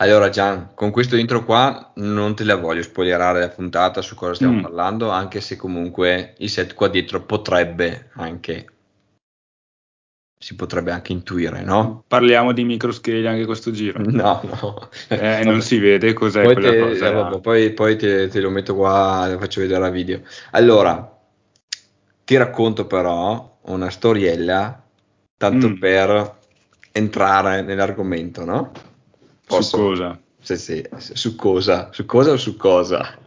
Allora Gian, con questo intro qua non te la voglio spoilerare la puntata su cosa stiamo Mm. parlando, anche se comunque il set qua dietro potrebbe anche, si potrebbe anche intuire, no? Parliamo di microscale anche questo giro. No, no. Eh, non si vede cos'è Poi, quella te, cosa. eh, vabbè, poi- poi te, te lo metto qua, lo faccio vedere a video. Allora, ti racconto però una storiella, tanto Mm. per entrare nell'argomento, no? Su cosa? Sì, sì, su cosa? Su cosa o su cosa?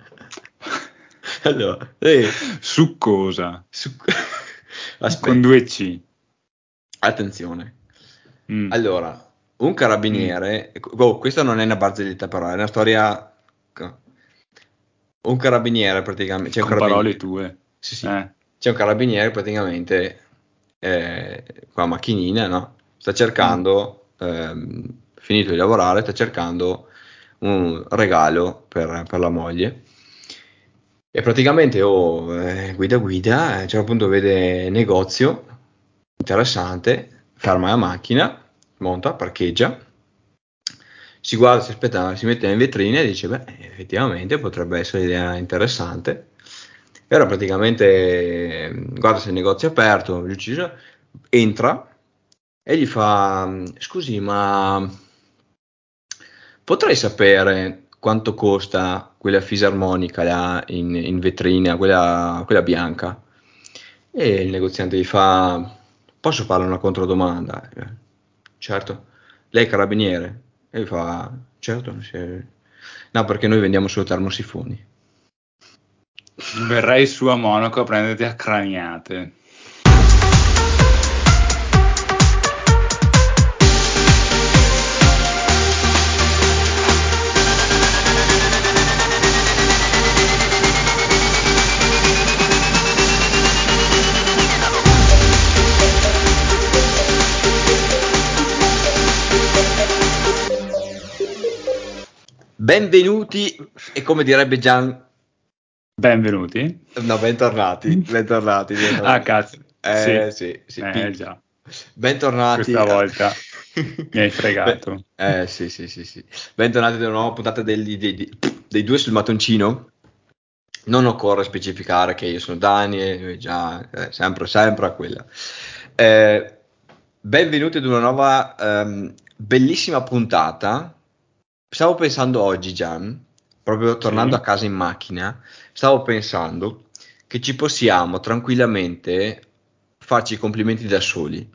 Allora, eh, Su cosa? su... Con due C. attenzione. Mm. Allora, un carabiniere, oh, questa non è una barzelletta però, è una storia... Un carabiniere praticamente... C'è un Con carabiniere, parole tue. sì, sì, Eh. c'è un carabiniere praticamente eh, la macchinina, no? Sta cercando, ehm, finito di lavorare, sta cercando un regalo per, per la moglie. E praticamente oh, eh, guida guida, a un certo punto vede negozio interessante, ferma la macchina, monta, parcheggia, si guarda, si aspetta, si mette in vetrina e dice, beh, effettivamente potrebbe essere un'idea interessante. E allora praticamente eh, guarda se il negozio è aperto, entra e gli fa, scusi, ma potrei sapere quanto costa quella fisarmonica là in, in vetrina, quella, quella bianca? E il negoziante gli fa, posso fare una controdomanda? Eh, Certo. Lei è carabiniere? E gli fa, certo. No, perché noi vendiamo solo termosifoni. Verrei su a Monaco a prenderti a craniate. Benvenuti e come direbbe Gian, Benvenuti. no, bentornati, bentornati. bentornati. Ah, cazzo. Eh, sì, sì, Eh, pi- già. Bentornati. Questa volta mi hai fregato. Beh, eh, sì, sì, sì, sì. Bentornati ad una nuova puntata degli- dei, dei- dei due sul mattoncino. Non occorre specificare che io sono Dani e già, eh, sempre, sempre a quella. Eh, benvenuti ad una nuova ehm, bellissima puntata. Stavo pensando oggi, Gian, proprio tornando Sì. a casa in macchina, stavo pensando che ci possiamo tranquillamente farci i complimenti da soli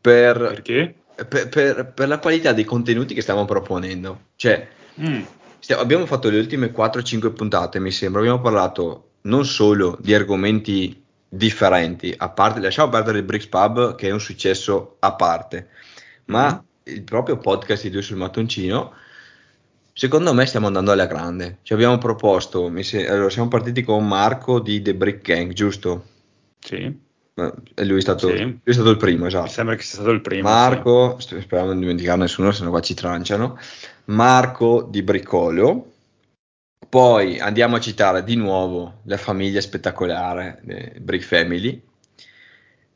per, Perché? per- per- per la qualità dei contenuti che stiamo proponendo. Cioè, Mm. stia- abbiamo fatto le ultime 4-5 puntate, mi sembra, abbiamo parlato non solo di argomenti differenti, a parte, lasciamo perdere il Bricks Pub che è un successo a parte, ma Mhm. il proprio podcast di Due sul mattoncino, secondo me stiamo andando alla grande. Ci abbiamo proposto, mi se- allora, siamo partiti con Marco di The Brick Gang, giusto? Sì. E lui è stato, Sì. lui è stato il primo, Mi esatto. sembra che sia stato il primo. Marco, st- speriamo di non dimenticare nessuno, se no qua ci tranciano. Marco di Bricolo. Poi andiamo a citare di nuovo la famiglia spettacolare, eh, Brick Family.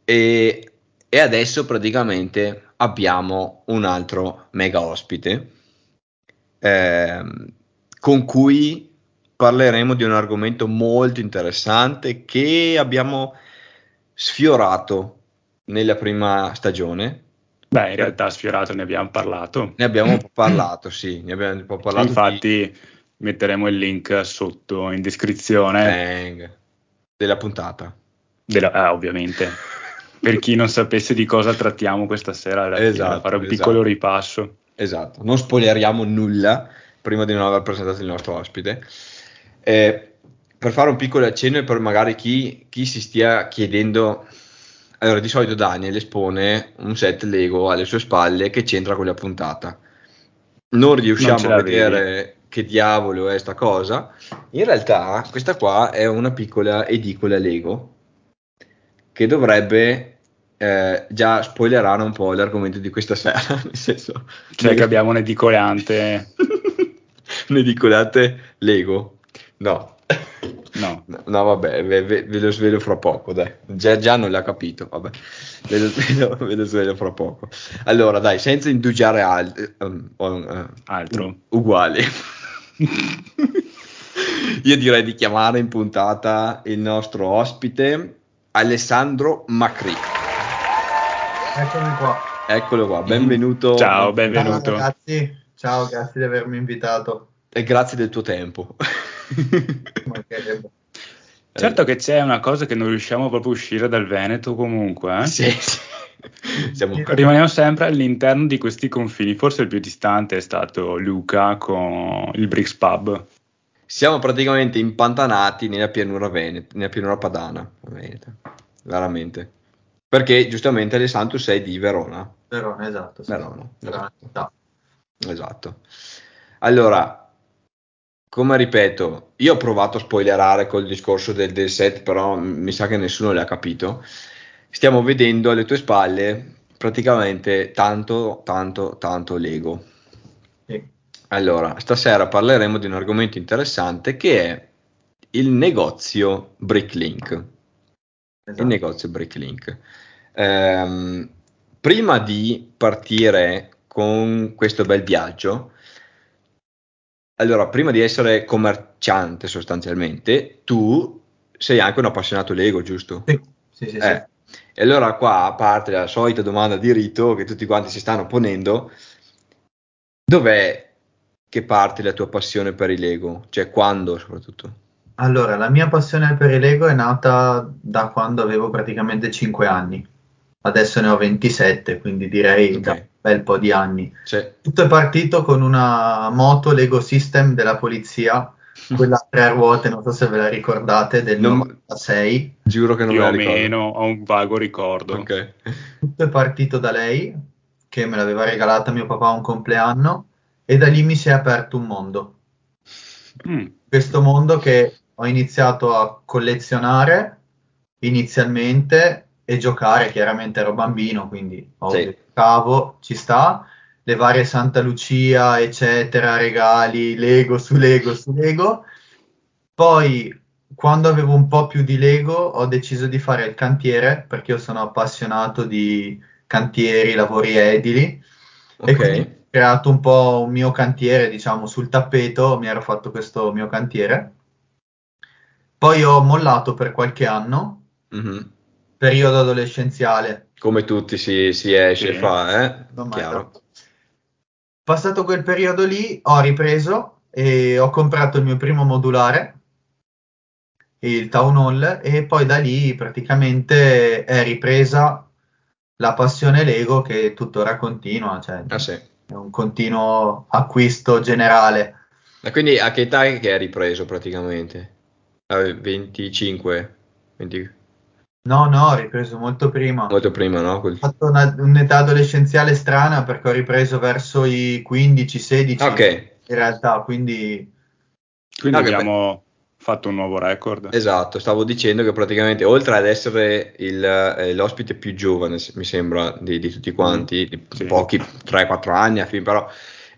E, e adesso praticamente abbiamo un altro mega ospite ehm, con cui parleremo di un argomento molto interessante che abbiamo sfiorato nella prima stagione. Beh, in realtà sfiorato ne abbiamo parlato. Ne abbiamo un po' parlato, sì, ne abbiamo un po' parlato. di- Infatti metteremo il link sotto in descrizione. Bang, della puntata. Della- ah, ovviamente. Per chi non sapesse di cosa trattiamo questa sera, Esatto, fare un esatto. piccolo ripasso. Esatto, non spoileriamo nulla prima di non aver presentato il nostro ospite. Eh, per fare un piccolo accenno e per magari chi, chi si stia chiedendo, allora di solito Daniel espone un set Lego alle sue spalle che c'entra con la puntata. Non riusciamo ce a vedere che diavolo è sta cosa. In realtà questa qua è una piccola edicola Lego che dovrebbe eh, già spoilerare un po' l'argomento di questa sera, nel senso Cioè che abbiamo un edicolante. un'edicolante Lego. No. No. No, vabbè, ve, ve, ve, lo svelo fra poco, dai. Già, già non l'ha capito, vabbè. Ve lo, svelo, ve lo, svelo, fra poco. Allora, dai, senza indugiare al, um, uh, altro. uguale. Io direi di chiamare in puntata il nostro ospite Alessandro Macri. Eccomi qua. Eccolo qua, benvenuto. Ciao, benvenuto. Ciao ragazzi, ciao, grazie di avermi invitato. E grazie del tuo tempo. certo che c'è una cosa che non riusciamo proprio a uscire dal Veneto comunque. Eh? Sì, sì. Siamo... Rimaniamo sempre all'interno di questi confini. Forse il più distante è stato Luca con il Brix Pub. Siamo praticamente impantanati nella pianura veneta, nella pianura padana, veneta, veramente. Perché giustamente Alessandro sei di Verona. Verona, esatto. Sì. Verona, Verona esatto. esatto. Allora, come ripeto, io ho provato a spoilerare col discorso del, del set, però mi sa che nessuno l'ha capito. Stiamo vedendo alle tue spalle praticamente tanto, tanto, tanto Lego. Sì. Allora, stasera parleremo di un argomento interessante che è il negozio Bricklink. esatto. Il negozio Bricklink. Ehm, prima di partire con questo bel viaggio, allora, prima di essere commerciante sostanzialmente, tu sei anche un appassionato Lego, giusto? Sì, sì, sì. Eh. sì. E allora qua, a parte la solita domanda di rito che tutti quanti si stanno ponendo, dov'è che parte la tua passione per i Lego? Cioè, quando soprattutto? Allora, la mia passione per i Lego è nata da quando avevo praticamente 5 anni. Adesso ne ho 27, quindi direi Ok. da un bel po' di anni. Cioè, Tutto è partito con una moto Lego System della polizia, quella a tre ruote, non so se ve la ricordate, del Non- 96. giuro che non Più me la o ricordo. meno ho un vago ricordo. Ok. Tutto è partito da lei, che me l'aveva regalata mio papà a un compleanno, e da lì mi si è aperto un mondo. Mm. Questo mondo che ho iniziato a collezionare inizialmente e giocare, chiaramente ero bambino, quindi ovvio, Sì. giocavo, ci sta, le varie Santa Lucia, eccetera, regali, Lego su Lego su Lego. Poi, quando avevo un po' più di Lego, ho deciso di fare il cantiere, perché io sono appassionato di cantieri, lavori edili, e quindi ho creato un po' un mio cantiere, diciamo, sul tappeto, mi ero fatto questo mio cantiere. Poi ho mollato per qualche anno, Mhm. Periodo adolescenziale. Come tutti si, si esce e Sì. fa, eh? Passato quel periodo lì, ho ripreso e ho comprato il mio primo modulare, il Town Hall, e poi da lì praticamente è ripresa la passione Lego che tuttora continua, cioè Ah sì. è un continuo acquisto generale. E quindi a che età è che hai ripreso praticamente? A 25? 20 No, no, ho ripreso molto prima. Molto prima, no? Ho fatto una- un'età adolescenziale strana perché ho ripreso verso i 15-16 Ok, in realtà, quindi Quindi che abbiamo fatto un nuovo record. esatto, stavo dicendo che praticamente oltre ad essere il, eh, l'ospite più giovane, mi sembra, di, di tutti quanti, di Sì. pochi 3-4 anni, alla fine, però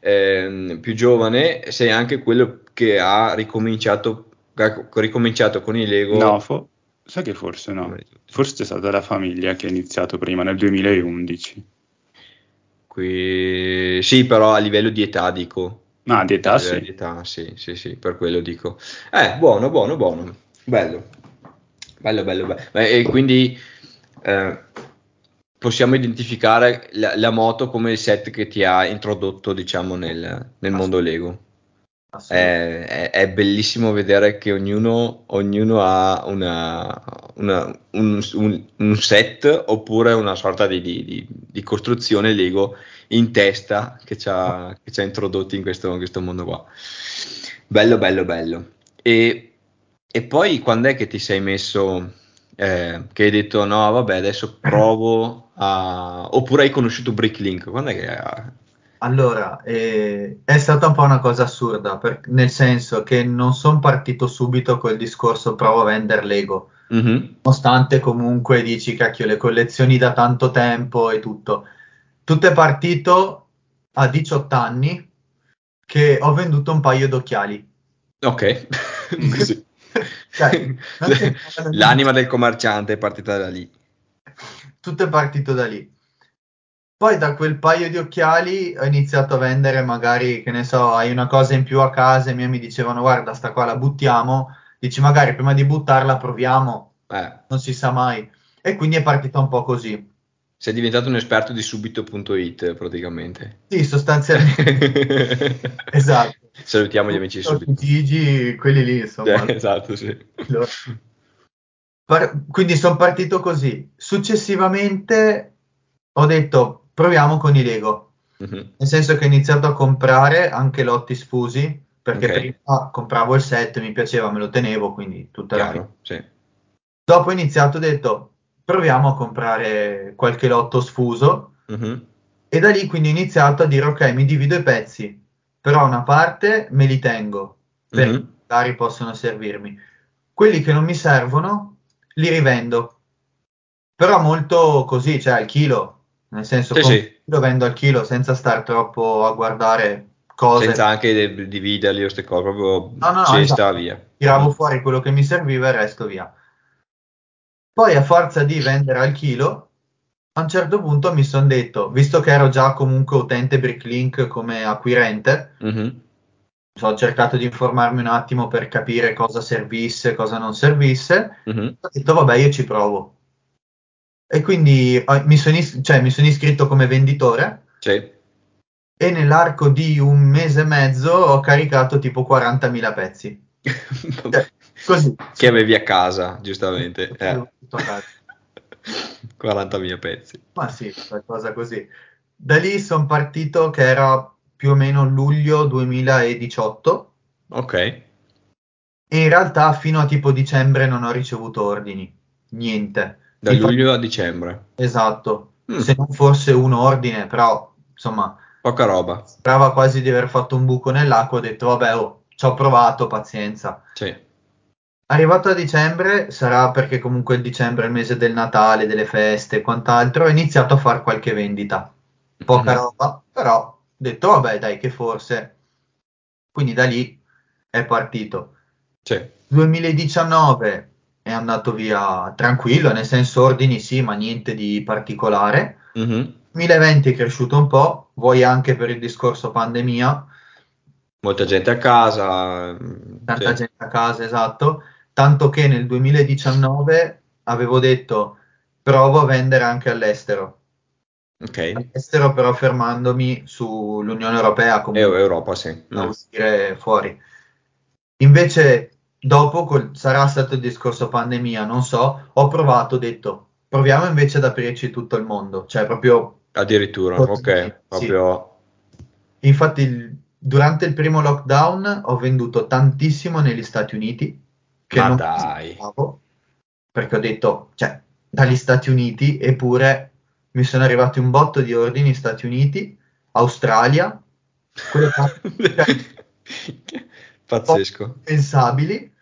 ehm, più giovane, sei anche quello che ha ricominciato, che ha ricominciato con i Lego. No, fo- sai che forse no. Forse c'è stata la famiglia che ha iniziato prima, nel 2011. Qui... Sì, però a livello di età dico. Ah, di età sì. di età, sì, sì, sì, per quello dico. Eh, buono, buono, buono. Bello. Bello, bello, bello. E quindi eh, possiamo identificare la, la moto come il set che ti ha introdotto, diciamo, nel, nel mondo Lego. È, è- è bellissimo vedere che ognuno, ognuno ha una- una- un, un- un set oppure una sorta di, di- di- di costruzione Lego in testa che ci ha, che ci ha introdotti in questo, in questo mondo qua. Bello, bello, bello. E, e poi quando è che ti sei messo, eh, che hai detto no, vabbè, adesso provo a... oppure hai conosciuto Bricklink? Quando è che... Allora, eh, è stata un po' una cosa assurda, per- nel senso che non sono partito subito col discorso provo a vendere Lego, Mhm. nonostante comunque dici cacchio le collezioni da tanto tempo e tutto. Tutto è partito a 18 anni che ho venduto un paio d'occhiali. Ok, così. Cioè, L'anima del commerciante è partita da lì. Tutto è partito da lì. Poi da quel paio di occhiali ho iniziato a vendere magari, che ne so, hai una cosa in più a casa, i miei mi dicevano guarda, sta qua la buttiamo, dici magari prima di buttarla proviamo, eh. non si sa mai. E quindi è partita un po' così. Sei diventato un esperto di subito.it praticamente. Sì, sostanzialmente. esatto. Salutiamo gli amici di Subito. Gigi, quelli lì, insomma. Eh, esatto, sì. Par- quindi sono partito così. Successivamente ho detto proviamo con i Lego. Mm-hmm. Nel senso che ho iniziato a comprare anche lotti sfusi, perché okay. prima compravo il set, mi piaceva, me lo tenevo, quindi tutta Chiaro, la sì. Dopo ho iniziato, ho detto proviamo a comprare qualche lotto sfuso mm-hmm. e da lì quindi ho iniziato a dire ok, mi divido i pezzi, però una parte me li tengo, perché mm-hmm. magari possono servirmi. Quelli che non mi servono li rivendo, però molto così, cioè al chilo, nel senso sì, sì. lo vendo al chilo senza stare troppo a guardare cose. Senza anche dividerli o queste cose, proprio no, no, no, cesta esatto. via. Tiravo fuori quello che mi serviva e il resto via. Poi a forza di vendere al chilo, a un certo punto mi sono detto, visto che ero già comunque utente Bricklink come acquirente, mm-hmm. ho cercato di informarmi un attimo per capire cosa servisse, cosa non servisse, mm-hmm. ho detto vabbè io ci provo. E quindi eh, mi sono is- cioè, mi iscritto come venditore sì. e nell'arco di un mese e mezzo ho caricato tipo 40.000 pezzi. cioè, così. Che avevi a casa, giustamente. Eh. A casa. 40.000 pezzi. Ma sì, qualcosa così. Da lì sono partito che era più o meno luglio 2018. Ok. E in realtà fino a tipo dicembre non ho ricevuto ordini. Niente. Da luglio a dicembre. Esatto. Mm. Se non fosse un ordine, però insomma... Poca roba. Sembrava quasi di aver fatto un buco nell'acqua. Ho detto, vabbè, oh, ci ho provato, pazienza. Sì. Arrivato a dicembre, sarà perché comunque il dicembre è il mese del Natale, delle feste e quant'altro, ho iniziato a fare qualche vendita. Poca mm-hmm. roba, però ho detto, vabbè, dai, che forse. Quindi da lì è partito. Sì. 2019 è andato via tranquillo, nel senso ordini sì, ma niente di particolare. Mm-hmm. 2020 è cresciuto un po', vuoi anche per il discorso pandemia. Molta gente a casa. Tanta sì. gente a casa, esatto tanto che nel 2019 avevo detto provo a vendere anche all'estero. Ok. All'estero però fermandomi sull'Unione Europea come Europa, sì. mm. uscire fuori. Invece dopo col, sarà stato il discorso pandemia, non so, ho provato, ho detto proviamo invece ad aprirci tutto il mondo, cioè proprio addirittura, ok, proprio sì. Infatti il, durante il primo lockdown ho venduto tantissimo negli Stati Uniti che Ma non dai. pensavo, perché ho detto, cioè, dagli Stati Uniti, eppure mi sono arrivati un botto di ordini Stati Uniti, Australia, quelle pazzesco, pensabili.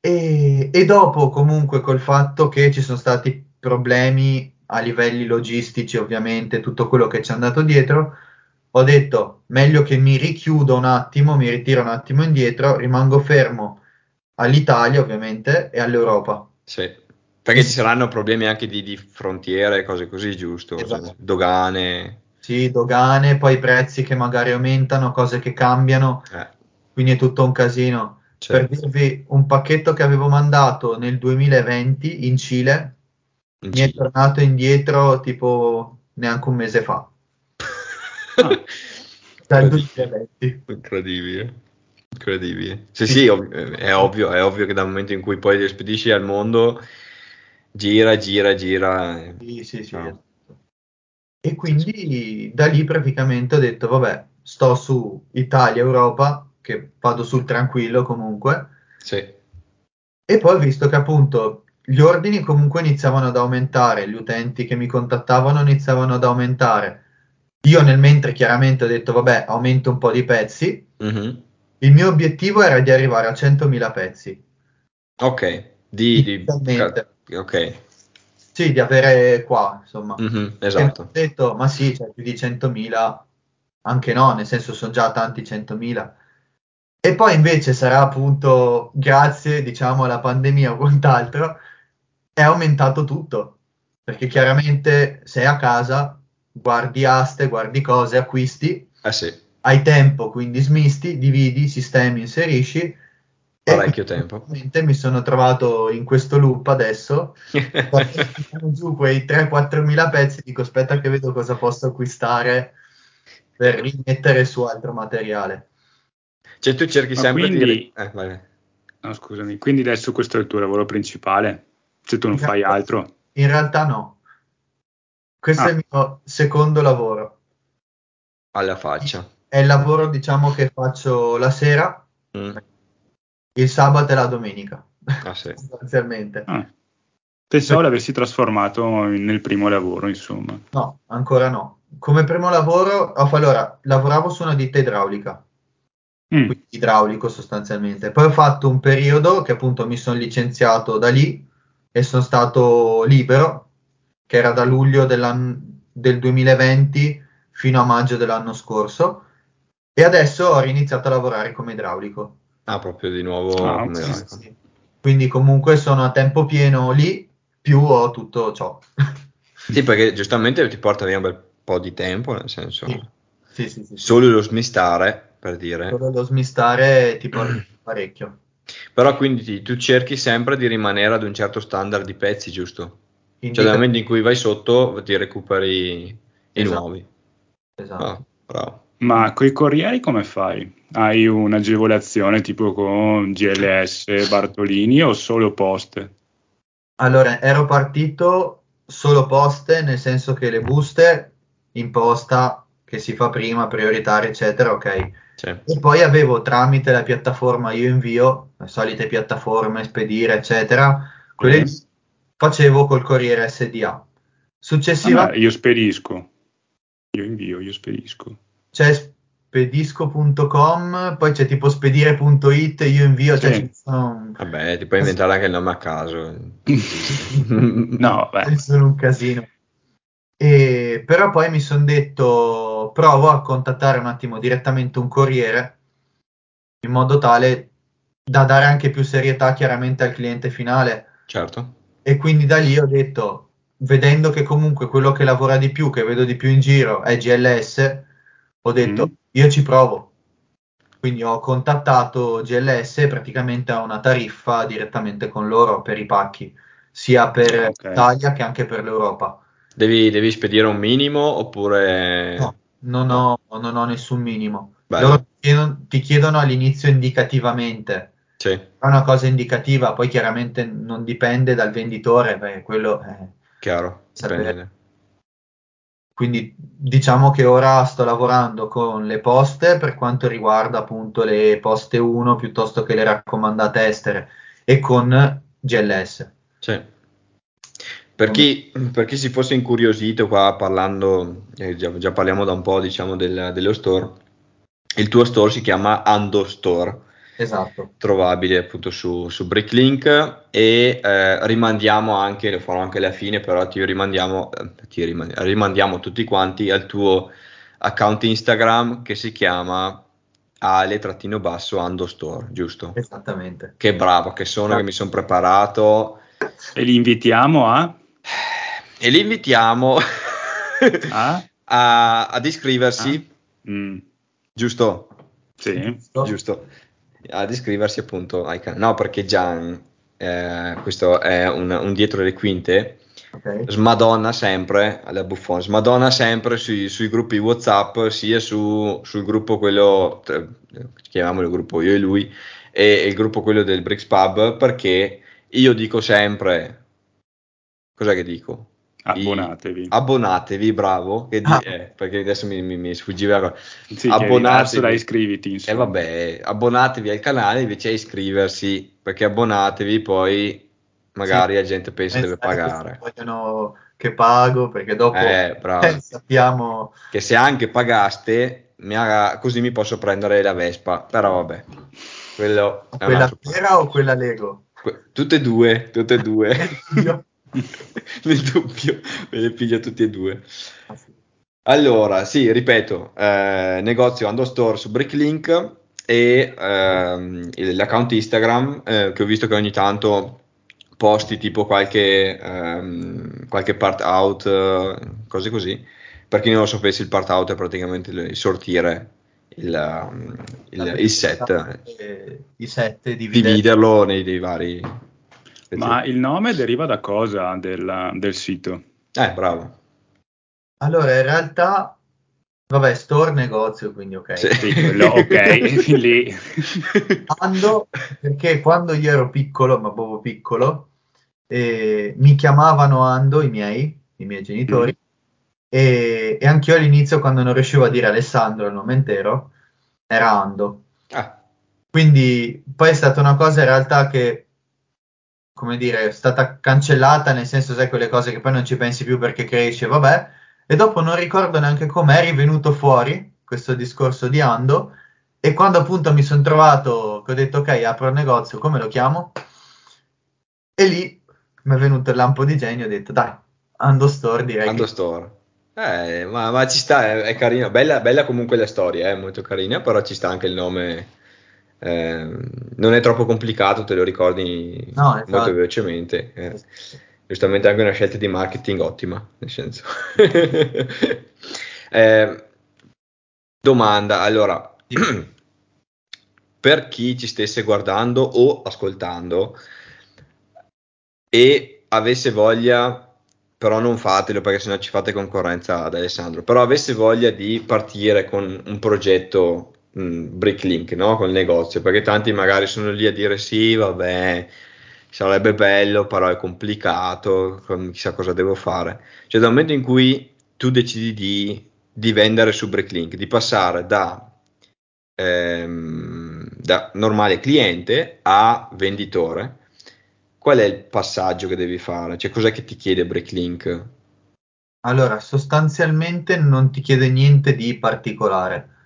E, e dopo, comunque, col fatto che ci sono stati problemi a livelli logistici, ovviamente, tutto quello che ci è andato dietro, ho detto meglio che mi richiudo un attimo, mi ritiro un attimo indietro, rimango fermo all'Italia ovviamente e all'Europa. Sì, perché ci saranno problemi anche di, di frontiere, cose così, giusto? Esatto. Dogane. Sì, dogane, poi prezzi che magari aumentano, cose che cambiano, eh. Quindi è tutto un casino. Certo. Per dirvi, un pacchetto che avevo mandato nel 2020 in Cile in mi Cile. è tornato indietro tipo neanche un mese fa. ah. Dal 2020. Incredibile. Incredibile. Sì, sì, sì ov- è, ovvio, è ovvio che dal momento in cui poi li spedisci al mondo, gira, gira, gira. Sì, sì, sì. No. E quindi da lì praticamente ho detto, vabbè, sto su Italia, Europa, che vado sul tranquillo comunque. Sì. E poi ho visto che appunto gli ordini comunque iniziavano ad aumentare, gli utenti che mi contattavano iniziavano ad aumentare. Io nel mentre chiaramente ho detto, vabbè, aumento un po' di pezzi. Mm-hmm. Il mio obiettivo era di arrivare a 100.000 pezzi. Ok, di, di... ok. Sì, di avere qua, insomma. Mm-hmm, esatto. ho detto, ma sì, cioè più di 100.000, anche no, nel senso sono già tanti 100.000. E poi invece sarà appunto grazie, diciamo, alla pandemia o quant'altro, è aumentato tutto, perché chiaramente sei a casa, guardi aste, guardi cose, acquisti, Eh sì, hai tempo, quindi smisti, dividi, sistemi, inserisci. parecchio e tempo. quindi mi sono trovato in questo loop adesso, tirano giù quei 3-4 mila pezzi, dico aspetta che vedo cosa posso acquistare per rimettere su altro materiale. Cioè tu cerchi Ma sempre quindi- di... Eh, vai. No, scusami, quindi adesso questo è il tuo lavoro principale? Se tu non fai altro? In realtà no. Questo Ah. è il mio secondo lavoro. Alla faccia. È il lavoro, diciamo, che faccio la sera, Mm. il sabato e la domenica, Ah, sì. sostanzialmente. Ah. Pensavo l'avessi trasformato in- nel primo lavoro, insomma. No, ancora no. Come primo lavoro, allora, lavoravo su una ditta idraulica, Mm. quindi idraulico sostanzialmente. Poi ho fatto un periodo che appunto mi sono licenziato da lì e sono stato libero, che era da luglio del 2020 fino a maggio dell'anno scorso. E adesso ho riniziato a lavorare come idraulico. Ah, proprio di nuovo Ah, come sì, Sì, sì. Quindi comunque sono a tempo pieno lì, più ho tutto ciò. Sì, perché giustamente ti porta via un bel po' di tempo, nel senso... Sì, sì, sì. Solo lo smistare, per dire. Lo smistare ti porta parecchio. Però quindi ti- tu cerchi sempre di rimanere ad un certo standard di pezzi, giusto? Cioè Indica- dal momento in cui vai sotto ti recuperi i Esatto. nuovi. Esatto. Ah, bravo. Ma coi corrieri come fai? Hai un'agevolazione tipo con GLS, Bartolini o solo poste? Allora, ero partito solo poste, nel senso che le buste in posta che si fa prima, prioritaria, eccetera, ok. Sì. E poi avevo tramite la piattaforma Io Invio, le solite piattaforme, Spedire, eccetera, quelle Sì. facevo col Corriere SDA. Ah, Successivamente ma io spedisco. Io invio, io spedisco. c'è spedisco.com, poi c'è tipo spedire.it, io invio, cioè Sì. ne sono, Vabbè, ti puoi inventare anche il nome a caso. No, ne beh. sono un casino. E, però poi mi sono detto, provo a contattare un attimo direttamente un corriere in modo tale da dare anche più serietà chiaramente al cliente finale. Certo. E quindi da lì ho detto, vedendo che comunque quello che lavora di più, che vedo di più in giro è GLS, ho detto Mm. io ci provo. Quindi ho contattato GLS praticamente ho una tariffa direttamente con loro per i pacchi, sia per Ok. l'Italia che anche per l'Europa. Devi, devi spedire un minimo oppure... No, non, No. Ho, non ho nessun minimo. Bello. Loro ti chiedono, ti chiedono all'inizio indicativamente, Sì, è una cosa indicativa, poi chiaramente non dipende dal venditore, beh, quello è... chiaro. Dipende. Quindi diciamo che ora sto lavorando con le poste per quanto riguarda appunto le poste 1 piuttosto che le raccomandate estere e con GLS. Sì. Per chi, per chi si fosse incuriosito qua parlando, eh, già, già parliamo da un po' diciamo del- dello store, il tuo store si chiama Ando Store, Esatto. trovabile appunto su, su Bricklink e eh, rimandiamo anche, lo farò anche alla fine, però ti rimandiamo, eh, ti riman- rimandiamo tutti quanti al tuo account Instagram che si chiama ale-basso Ando Store, giusto? Esattamente. Che bravo che sono, che mi sono preparato E li invitiamo a? E li invitiamo a? a- ad iscriversi, Mm, giusto? sì. Giusto, ad iscriversi appunto ai canali. No, perché Gian, eh, questo è un, un dietro le quinte, Ok. smadonna sempre, alla buffone, smadonna sempre sui, sui gruppi WhatsApp, sia su, sul gruppo quello, chiamiamolo gruppo io e lui, e, e il gruppo quello del Bricks Pub, perché io dico sempre, cos'è che dico? Abbonatevi. abbonatevi, bravo, che Ah. eh, perché adesso mi, mi, mi sfuggiva la cosa. Sì, da iscriviti, E insomma. vabbè, abbonatevi al canale invece a iscriversi, perché abbonatevi poi magari la gente pensa deve Pensare che pagare. Vogliono che pago perché dopo Eh, bravo. eh, sappiamo Che se anche pagaste, mi ha- così mi posso prendere la Vespa, però vabbè, quello quella vera o quella Lego. Que- Tutte e due, tutte e due. Nel dubbio, me le piglio tutti e due. Allora, sì, ripeto, eh, negozio Ando Store su Bricklink e ehm, l'account Instagram eh, che ho visto che ogni tanto posti tipo qualche, ehm, qualche part out, cose così. Per chi non lo sapesse, il part out è praticamente il sortire il, il, il set, i set dividerlo nei dei vari. Ma il nome deriva da cosa del, del sito? Eh, bravo. Allora, in realtà Vabbè, store negozio, quindi ok. Sì, quello, ok, lì. Ando, perché quando io ero piccolo, ma proprio piccolo, eh, mi chiamavano Ando i miei, i miei genitori, mm. e, e anch'io all'inizio quando non riuscivo a dire Alessandro il nome intero, era Ando. Ah. Quindi poi è stata una cosa in realtà che, come dire, è stata cancellata, nel senso, sai, quelle cose che poi non ci pensi più perché cresci, vabbè, e dopo non ricordo neanche come è rivenuto fuori questo discorso di Ando. E quando appunto mi sono trovato che ho detto ok apro il negozio come lo chiamo? E lì mi è venuto il lampo di genio ho detto dai Ando Store direi Ando che... Store eh, ma, ma, ci sta, è, è carino, bella, bella, comunque la storia, è molto carina, però ci sta anche il nome, eh, non è troppo complicato, te lo ricordi no, esatto. molto velocemente. Eh giustamente anche una scelta di marketing ottima, nel senso. eh, domanda, allora, per chi ci stesse guardando o ascoltando e avesse voglia, però non fatelo perché sennò ci fate concorrenza ad Alessandro, però avesse voglia di partire con un progetto mh, Bricklink, no? Il negozio, perché tanti magari sono lì a dire sì, vabbè, sarebbe bello, però è complicato, chissà cosa devo fare. Cioè, dal momento in cui tu decidi di, di vendere su Bricklink, di passare da, ehm, da normale cliente a venditore, qual è il passaggio che devi fare? Cioè, cos'è che ti chiede Bricklink? Allora, sostanzialmente non ti chiede niente di particolare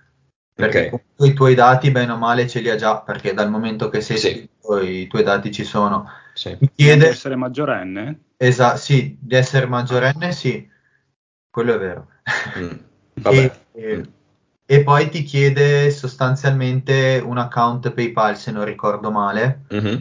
perché okay. i tuoi dati, bene o male, ce li ha già, perché dal momento che sei sì. iscritto i tuoi dati ci sono. Sì. Mi chiede... Di essere maggiorenne? Esatto, sì, di essere maggiorenne, sì, quello è vero. Mm. e, e, mm. e, poi ti chiede sostanzialmente un account PayPal, se non ricordo male, mm-hmm.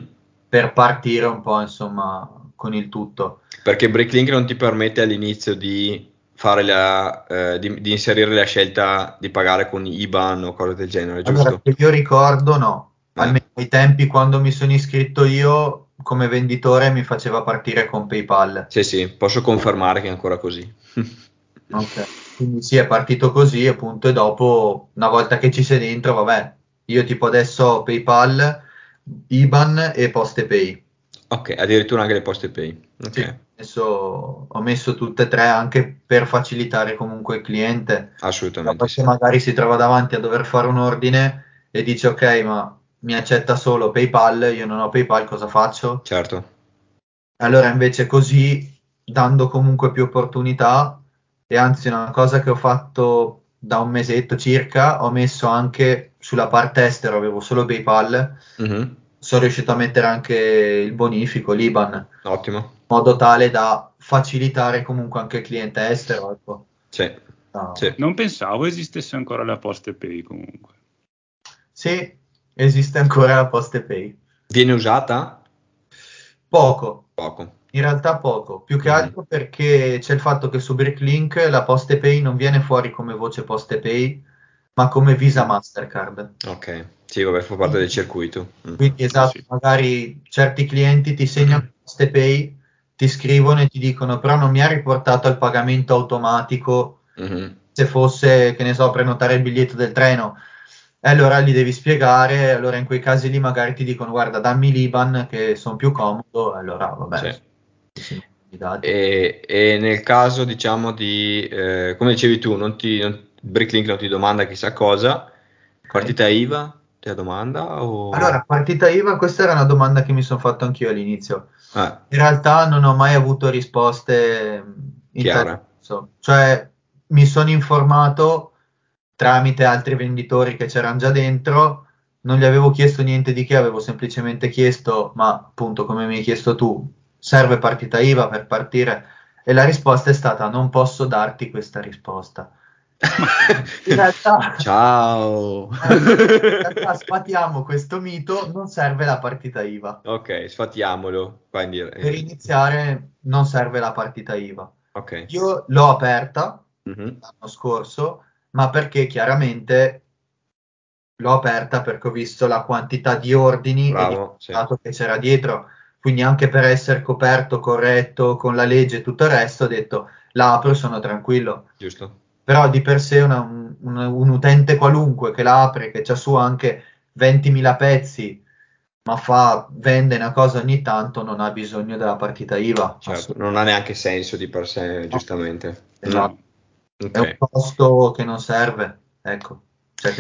per partire un po', insomma, con il tutto. Perché Breaklink non ti permette all'inizio di fare la, eh, di, di, inserire la scelta di pagare con IBAN o cose del genere, giusto? Allora, io ricordo no, eh. almeno ai tempi quando mi sono iscritto io come venditore mi faceva partire con PayPal. Sì, sì, posso confermare che è ancora così. ok, quindi sì, è partito così appunto e dopo, una volta che ci sei dentro, vabbè, io tipo adesso ho PayPal, IBAN e Poste Pay. Ok, addirittura anche le Poste Pay. Okay. Sì messo, ho messo tutte e tre anche per facilitare comunque il cliente. Assolutamente. Se magari si trova davanti a dover fare un ordine e dice ok, ma mi accetta solo PayPal, io non ho PayPal, cosa faccio? Certo. Allora invece così, dando comunque più opportunità, e anzi una cosa che ho fatto da un mesetto circa, ho messo anche sulla parte estera, avevo solo PayPal, mm-hmm. sono riuscito a mettere anche il bonifico, l'IBAN. Ottimo modo tale da facilitare comunque anche il cliente estero. Ecco. Sì. No. sì. Non pensavo esistesse ancora la Poste Pay comunque. Sì, esiste ancora la Poste Pay. Viene usata? Poco. Poco. In realtà poco, più che mm. altro perché c'è il fatto che su Bricklink la Poste Pay non viene fuori come voce Poste Pay, ma come Visa Mastercard. Ok, sì, vabbè, fa parte del circuito. Mm. Quindi esatto, sì. magari certi clienti ti segnano Poste Pay ti scrivono e ti dicono però non mi ha riportato al pagamento automatico mm-hmm. se fosse, che ne so, prenotare il biglietto del treno. E allora gli devi spiegare, allora in quei casi lì magari ti dicono guarda dammi l'Iban che sono più comodo, allora vabbè. Sì. E, e, nel caso diciamo di, eh, come dicevi tu, non ti, non, Bricklink non ti domanda chissà cosa, partita IVA ti la domanda? O... Allora, partita IVA, questa era una domanda che mi sono fatto anch'io all'inizio. Ah. In realtà non ho mai avuto risposte in terzo. Cioè, mi sono informato tramite altri venditori che c'erano già dentro, non gli avevo chiesto niente di che, avevo semplicemente chiesto, ma appunto come mi hai chiesto tu, serve partita IVA per partire? E la risposta è stata non posso darti questa risposta. in realtà, Ciao. in realtà sfatiamo questo mito, non serve la partita IVA. ok, sfatiamolo. Quindi, eh, Per iniziare non serve la partita IVA. ok. Io l'ho aperta Mhm. l'anno scorso, ma perché chiaramente l'ho aperta perché ho visto la quantità di ordini e di Bravo, sì. che c'era dietro. Quindi anche per essere coperto, corretto con la legge e tutto il resto, ho detto la apro sono tranquillo. Giusto. Però di per sé una- un, un- utente qualunque che la apre, che c'ha su anche 20.000 pezzi, ma fa, vende una cosa ogni tanto, non ha bisogno della partita IVA. Certo, non ha neanche senso di per sé, giustamente. Esatto. Mm, È un costo che non serve, ecco. Cioè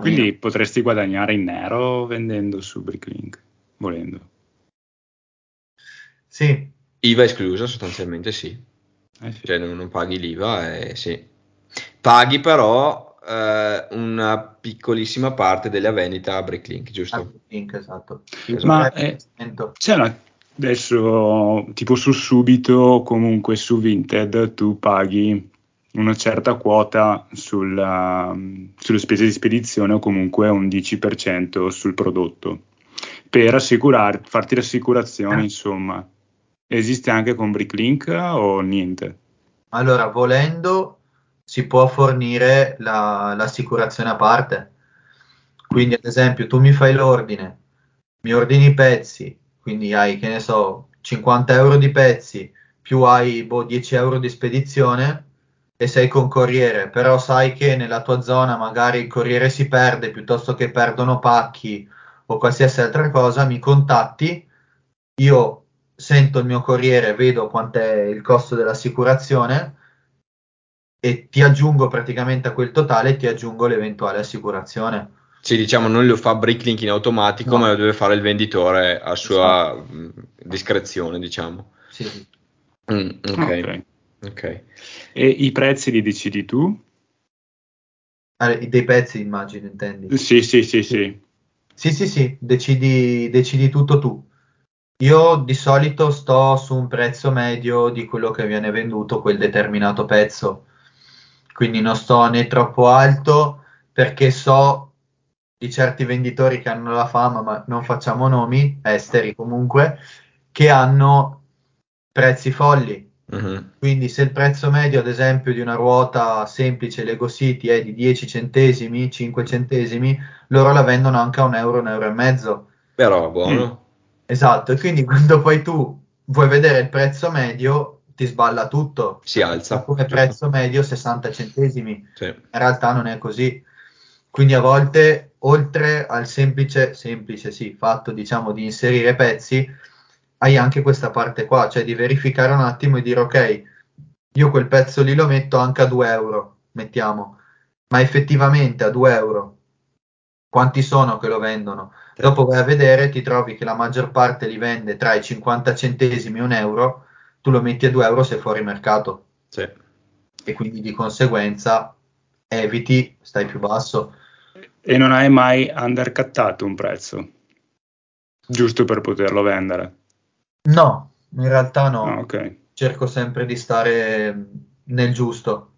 Quindi potresti guadagnare in nero vendendo su Bricklink, volendo. Sì, IVA esclusa sostanzialmente sì. Eh sì. Cioè non, non paghi l'IVA e sì. Paghi però eh, una piccolissima parte della vendita a Bricklink, giusto? anche link, esatto. Ma, Il eh, 3%. C'è una, adesso, tipo su Subito, comunque su Vinted, tu paghi una certa quota sulla- sulle spese di spedizione o comunque un 10% sul prodotto per assicurare, farti l'assicurazione, insomma. Esiste anche con Bricklink o niente? Allora, volendo, si può fornire la- l'assicurazione a parte. Quindi, ad esempio, tu mi fai l'ordine, mi ordini i pezzi, quindi hai, che ne so, 50 euro di pezzi, più hai boh, 10 euro di spedizione e sei con corriere, però sai che nella tua zona magari il corriere si perde piuttosto che perdono pacchi o qualsiasi altra cosa, mi contatti, io sento il mio corriere, vedo quant'è il costo dell'assicurazione e ti aggiungo praticamente a quel totale, ti aggiungo l'eventuale assicurazione. Sì, diciamo, non lo fa Bricklink in automatico, No. ma lo deve fare il venditore a sua mh, discrezione, diciamo. Sì, sì. Mm, ok, Ok. ok. E i prezzi li decidi tu? Ah, dei pezzi, immagino, intendi. Sì, sì, sì, sì. Sì, sì, sì, decidi, decidi tutto tu. Io di solito sto su un prezzo medio di quello che viene venduto quel determinato pezzo, quindi non sto né troppo alto perché so di certi venditori che hanno la fama, ma non facciamo nomi, esteri comunque, che hanno prezzi folli. Mhm. Quindi se il prezzo medio, ad esempio, di una ruota semplice Lego City è di 10 centesimi, 5 centesimi, loro la vendono anche a un euro, un euro e mezzo. Però buono. Esatto, e quindi quando poi tu vuoi vedere il prezzo medio, ti sballa tutto. Si alza, Come prezzo medio 60 centesimi. Sì. In realtà non è così. Quindi a volte, oltre al semplice, semplice sì, fatto diciamo di inserire pezzi, hai anche questa parte qua, cioè di verificare un attimo e dire ok, io quel pezzo lì lo metto anche a 2 euro, mettiamo, ma effettivamente a 2 euro quanti sono che lo vendono? Dopo vai a vedere, ti trovi che la maggior parte li vende tra i 50 centesimi e un euro, tu lo metti a 2 euro sei fuori mercato Sì. e quindi di conseguenza eviti, stai più basso. E non hai mai undercuttato un prezzo, giusto per poterlo vendere? No, in realtà no. Ah, ok. cerco sempre di stare nel giusto.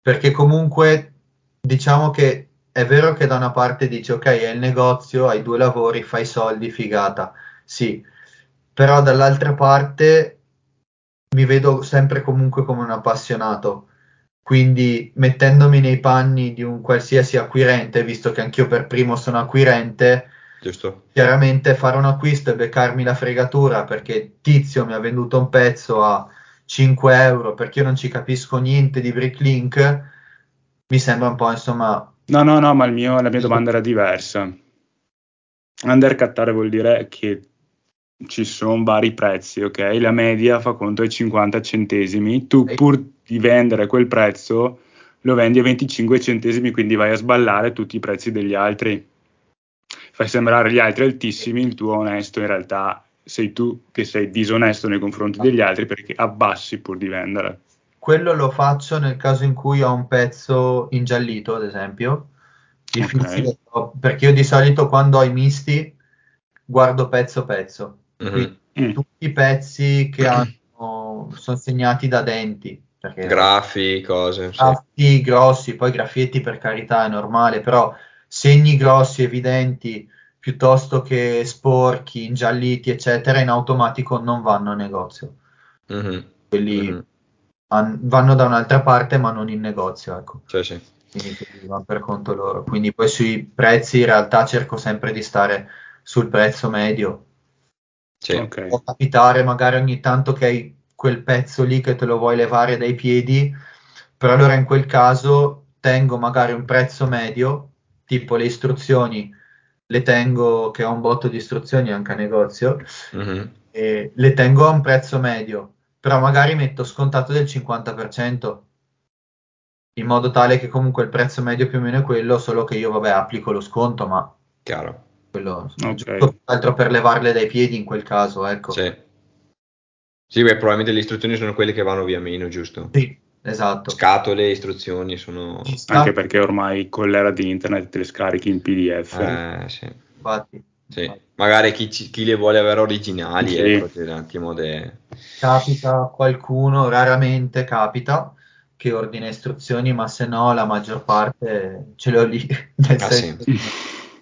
Perché comunque diciamo che è vero che da una parte dici ok, è il negozio, hai due lavori, fai soldi, figata. Sì, però dall'altra parte mi vedo sempre comunque come un appassionato. Quindi mettendomi nei panni di un qualsiasi acquirente, visto che anch'io per primo sono acquirente, Giusto. chiaramente fare un acquisto e beccarmi la fregatura perché Tizio mi ha venduto un pezzo a 5 euro perché io non ci capisco niente di Bricklink, mi sembra un po' insomma. No, no, no, ma il mio- la mia domanda era diversa. Undercuttare vuol dire che ci sono vari prezzi, ok? La media fa conto ai 50 centesimi, tu pur di vendere quel prezzo lo vendi a 25 centesimi, quindi vai a sballare tutti i prezzi degli altri. Fai sembrare gli altri altissimi, il tuo onesto in realtà sei tu che sei disonesto nei confronti degli altri perché abbassi pur di vendere. Quello lo faccio nel caso in cui ho un pezzo ingiallito, ad esempio. Difficile, perché io di solito quando ho i misti guardo pezzo pezzo. Mhm. Quindi Mm. tutti i pezzi che hanno, sono segnati da denti, perché Graffi, cose. sì. graffi grossi, poi graffietti per carità è normale, però segni grossi, evidenti, piuttosto che sporchi, ingialliti, eccetera, in automatico non vanno a negozio. Mhm, Quelli mhm. han- vanno da un'altra parte, ma non in negozio, ecco. Sì, sì. Quindi vanno per conto loro. Quindi poi sui prezzi in realtà cerco sempre di stare sul prezzo medio. Sì. Ok. Può capitare magari ogni tanto che hai quel pezzo lì che te lo vuoi levare dai piedi, però allora in quel caso tengo magari un prezzo medio, tipo le istruzioni, le tengo, che ho un botto di istruzioni anche a negozio, Mhm. e le tengo a un prezzo medio, però magari metto scontato del 50%, in modo tale che comunque il prezzo medio più o meno è quello, solo che io vabbè applico lo sconto, ma Chiaro. Quello insomma, Ok. giusto più che altro per levarle dai piedi in quel caso, ecco. Sì. Sì, beh, probabilmente le istruzioni sono quelle che vanno via meno, giusto? Sì, esatto. Scatole, istruzioni sono... Anche perché ormai con l'era di internet te le scarichi in PDF. Eh, sì. infatti, Sì. infatti. Magari chi, ci- chi le vuole avere originali, Sì. ecco, c'è un attimo de... capita qualcuno, raramente capita che ordina istruzioni, ma se no la maggior parte ce l'ho lì, nel Ah, senso sì.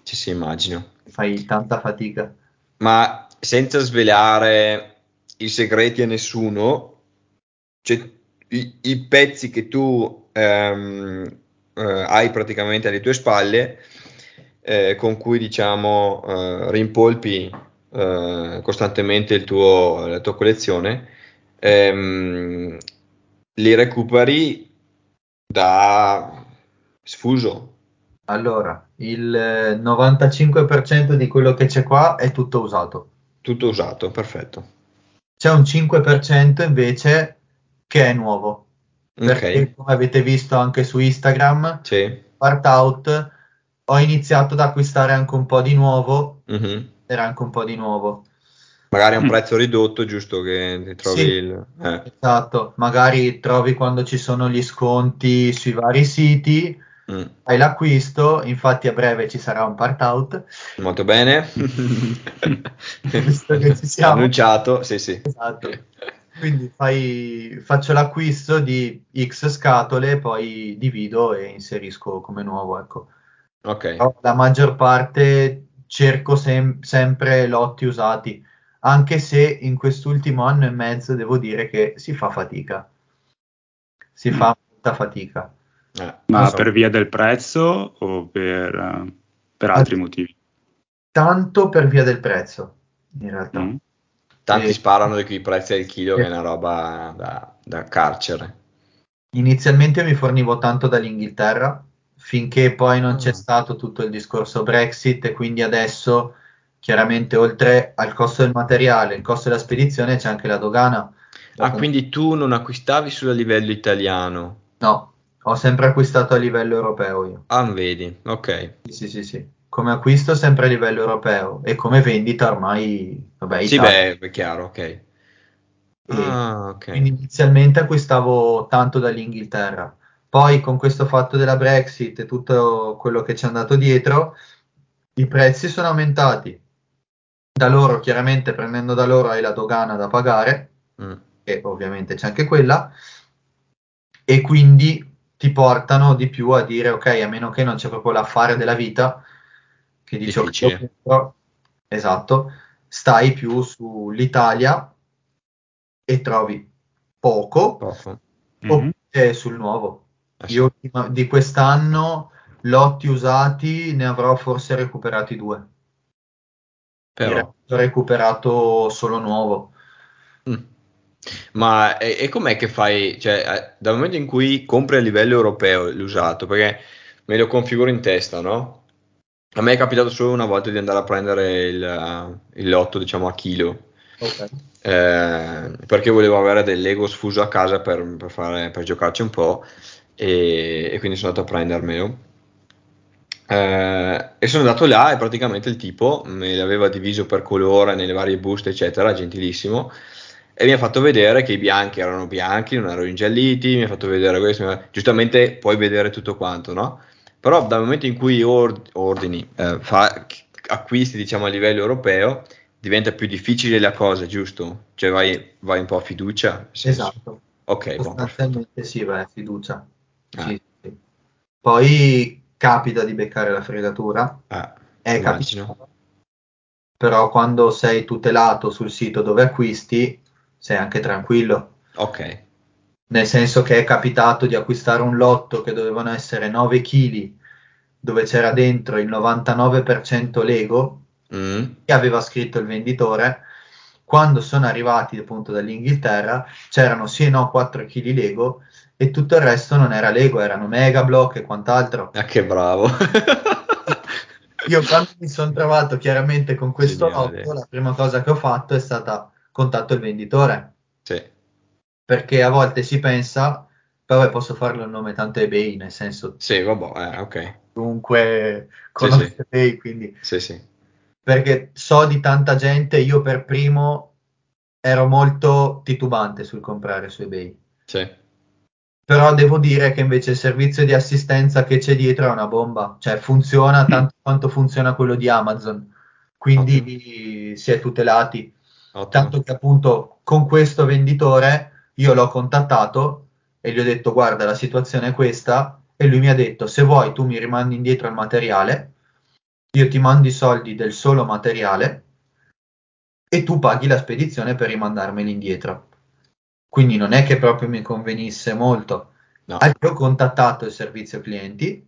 Ci si immagino. Fai tanta fatica. Ma senza svelare i segreti a nessuno, cioè, i, i pezzi che tu ehm, eh, hai praticamente alle tue spalle, eh, con cui diciamo eh, rimpolpi eh, costantemente il tuo- la tua collezione, ehm, li recuperi da sfuso, Allora, il eh, 95% di quello che c'è qua è tutto usato. tutto usato, perfetto. C'è un 5% invece che è nuovo, perché Ok, come avete visto anche su Instagram, sì. Part Out, ho iniziato ad acquistare anche un po' di nuovo, Mhm. era anche un po' di nuovo. Magari a un Mm. prezzo ridotto, giusto che ti trovi Sì. il... eh, Esatto, magari trovi quando ci sono gli sconti sui vari siti, mm. fai l'acquisto, infatti a breve ci sarà un part out, Molto bene. Visto che ci siamo. Annunciato, sì, sì. esatto. Quindi fai, faccio l'acquisto di X scatole, poi divido e inserisco come nuovo, ecco. Ok, Però la maggior parte cerco sem- sempre lotti usati, anche se in quest'ultimo anno e mezzo devo dire che si fa fatica. Si Mm. fa molta fatica. Eh, Ma so. per via del prezzo o per, eh, per altri motivi? Tanto per via del prezzo, in realtà. Mm. Tanti E sparano di quei prezzi al chilo che è una roba da, da carcere. inizialmente mi fornivo tanto dall'Inghilterra, finché poi non c'è Ah. stato tutto il discorso Brexit e quindi adesso chiaramente oltre al costo del materiale, il costo della spedizione c'è anche la dogana. Ah, quindi tu non acquistavi solo a livello italiano? No, ho sempre acquistato a livello europeo io. Ah, vedi, ok. Sì, sì, sì. Come acquisto sempre a livello europeo e come vendita ormai, vabbè, Sì, beh, è chiaro, ok. Ah, ok. Quindi inizialmente acquistavo tanto dall'Inghilterra, poi con questo fatto della Brexit e tutto quello che ci è andato dietro, i prezzi sono aumentati. Da loro, chiaramente prendendo da loro hai la dogana da pagare, Mm. e ovviamente c'è anche quella, e quindi ti portano di più a dire ok, a meno che non c'è proprio l'affare della vita, che dici ok, esatto, stai più sull'Italia e trovi poco Poco. Mhm. oppure sul nuovo. Eh sì. Io di quest'anno lotti usati ne avrò forse recuperati due. Però. ho recuperato solo nuovo. Ma e, e com'è che fai, cioè, eh, dal momento in cui compri a livello europeo l'usato, perché me lo configuro in testa, no? A me è capitato solo una volta di andare a prendere il, eh, il lotto, diciamo, a chilo, Ok. eh, perché volevo avere del Lego sfuso a casa per, per fare, per giocarci un po' e, e quindi sono andato a prendermelo. Eh, e sono andato là e praticamente il tipo me l'aveva diviso per colore nelle varie buste, eccetera, gentilissimo. E mi ha fatto vedere che i bianchi erano bianchi, non erano ingialliti, mi ha fatto vedere questo, giustamente puoi vedere tutto quanto, no? Però dal momento in cui or- ordini, eh, fa- acquisti diciamo a livello europeo, diventa più difficile la cosa, giusto? Cioè vai, vai un po' a fiducia. Esatto. Ok, buon. Sostanzialmente sì, beh, fiducia. Eh. Sì, sì. Poi capita di beccare la fregatura, Eh, è immagino. capitato. Però quando sei tutelato sul sito dove acquisti, sei anche tranquillo. Ok, Nel senso che è capitato di acquistare un lotto che dovevano essere 9 kg, dove c'era dentro il 99% Lego, Mm, che aveva scritto il venditore. Quando sono arrivati appunto dall'Inghilterra, c'erano sì e no 4 kg Lego e tutto il resto non era Lego, erano Mega Block e quant'altro. ah, che bravo. Io quando mi sono trovato chiaramente con questo Geniale. lotto, la prima cosa che ho fatto è stata contatto il venditore, Sì, perché a volte si pensa, vabbè posso farlo il nome tanto eBay, nel senso sì, vabbè, eh, ok. comunque conosco sì. eBay, quindi Sì, sì. perché so di tanta gente, io per primo ero molto titubante sul comprare su eBay. Sì. Però devo dire che invece il servizio di assistenza che c'è dietro è una bomba, cioè funziona tanto quanto funziona quello di Amazon, quindi si è tutelati. Ottimo. Tanto che appunto con questo venditore io l'ho contattato e gli ho detto guarda la situazione è questa e lui mi ha detto se vuoi tu mi rimandi indietro il materiale, io ti mando i soldi del solo materiale e tu paghi la spedizione per rimandarmeli indietro. Quindi non è che proprio mi convenisse molto. No. Allora, ho contattato il servizio clienti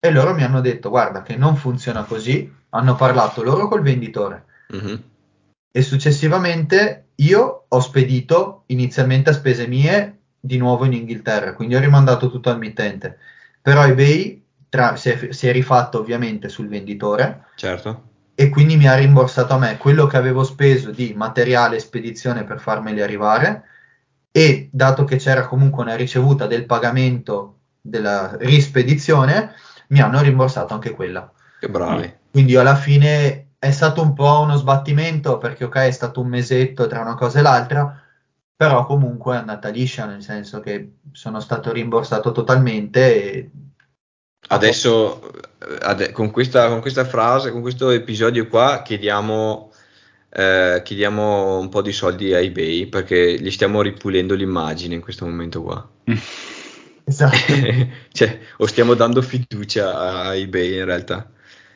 e loro mi hanno detto guarda che non funziona così, hanno parlato loro col venditore Mhm. E successivamente io ho spedito inizialmente a spese mie di nuovo in Inghilterra, quindi ho rimandato tutto al mittente. Però eBay tra- si, è, si è rifatto ovviamente sul venditore Certo. e quindi mi ha rimborsato a me quello che avevo speso di materiale e spedizione per farmeli arrivare e dato che c'era comunque una ricevuta del pagamento della rispedizione, mi hanno rimborsato anche quella. Che bravi. Quindi alla fine è stato un po' uno sbattimento perché ok è stato un mesetto tra una cosa e l'altra, però comunque è andata liscia, nel senso che sono stato rimborsato totalmente e Adesso, ade- con questa, con questa frase, con questo episodio qua, chiediamo, eh, chiediamo un po' di soldi a eBay perché gli stiamo ripulendo l'immagine in questo momento qua. esatto. Cioè, o stiamo dando fiducia a eBay in realtà.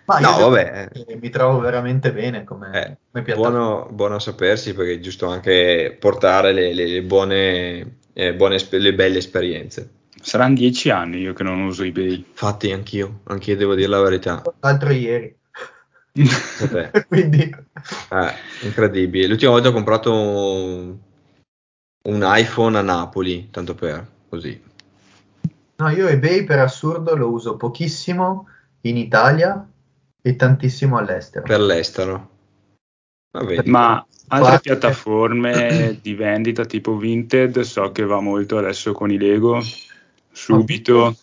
Ma No, vabbè, mi trovo veramente bene come, eh, come piattaforma. buono, buono a sapersi perché è giusto anche portare le, le- le buone, eh, buone le belle esperienze. Saranno dieci anni io che non uso eBay. Infatti, anch'io, anch'io devo dire la verità. L'altro ieri. Quindi Eh, incredibile. L'ultima volta ho comprato un, un iPhone a Napoli, tanto per così. No, io eBay per assurdo lo uso pochissimo in Italia e tantissimo all'estero. Per l'estero. Ma vedi. Ma altre Guarda- piattaforme di vendita tipo Vinted so che va molto adesso con i Lego. Subito.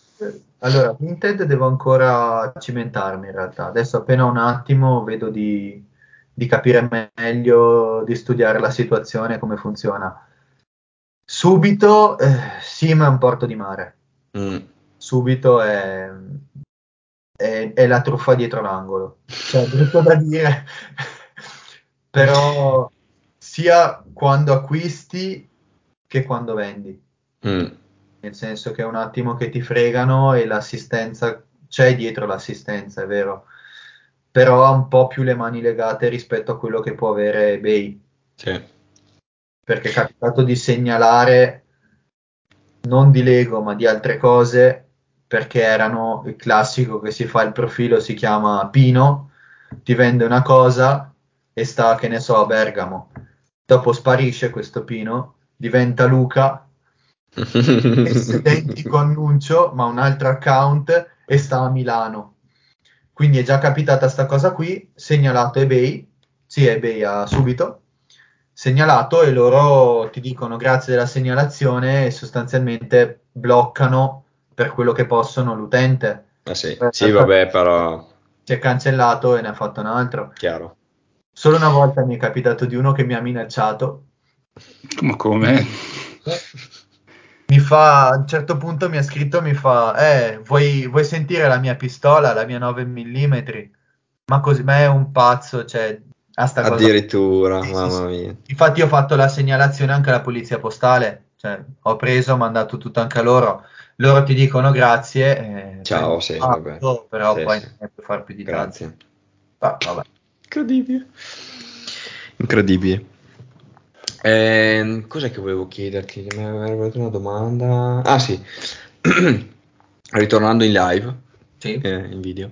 Allora, Vinted devo ancora cimentarmi in realtà. Adesso appena un attimo vedo di, di capire meglio, di studiare la situazione, come funziona. Subito, eh, sì, ma è un porto di mare. Mm. Subito è, è- è la truffa dietro l'angolo. Cioè, brutto da dire, però sia quando acquisti che quando vendi. Mm. Nel senso che è un attimo che ti fregano e l'assistenza c'è dietro l'assistenza, è vero, però ha un po' più le mani legate rispetto a quello che può avere eBay, Sì. perché è capitato di segnalare non di Lego ma di altre cose, perché erano il classico che si fa il profilo, si chiama Pino, ti vende una cosa e sta, che ne so, a Bergamo. Dopo sparisce questo Pino, diventa Luca identico annuncio, ma un altro account e sta a Milano. Quindi è già capitata sta cosa qui, segnalato eBay, sì, eBay ha subito, segnalato e loro ti dicono grazie della segnalazione e sostanzialmente bloccano per quello che possono l'utente. Ah, sì. Sì, vabbè, però Si è cancellato e ne ha fatto un altro. chiaro. Solo una volta mi è capitato di uno che mi ha minacciato Ma come? mi fa, a un certo punto mi ha scritto, mi fa, eh, vuoi, vuoi sentire la mia pistola, la mia 9 mm? Ma così, ma è un pazzo, cioè, a sta cosa. Addirittura, Sì, mamma mia. Infatti ho fatto la segnalazione anche alla polizia postale, Cioè, ho preso, ho mandato tutto anche a loro. Loro ti dicono grazie. Eh, Ciao, sì, vabbè. Però sì, poi sì. non puoi fare più di Grazie. tanto. Ah, vabbè. Incredibile. Incredibile. Eh, cos'è che volevo chiederti? Mi aveva arrivata una domanda. Ah sì, ritornando in live, Sì. eh, in video.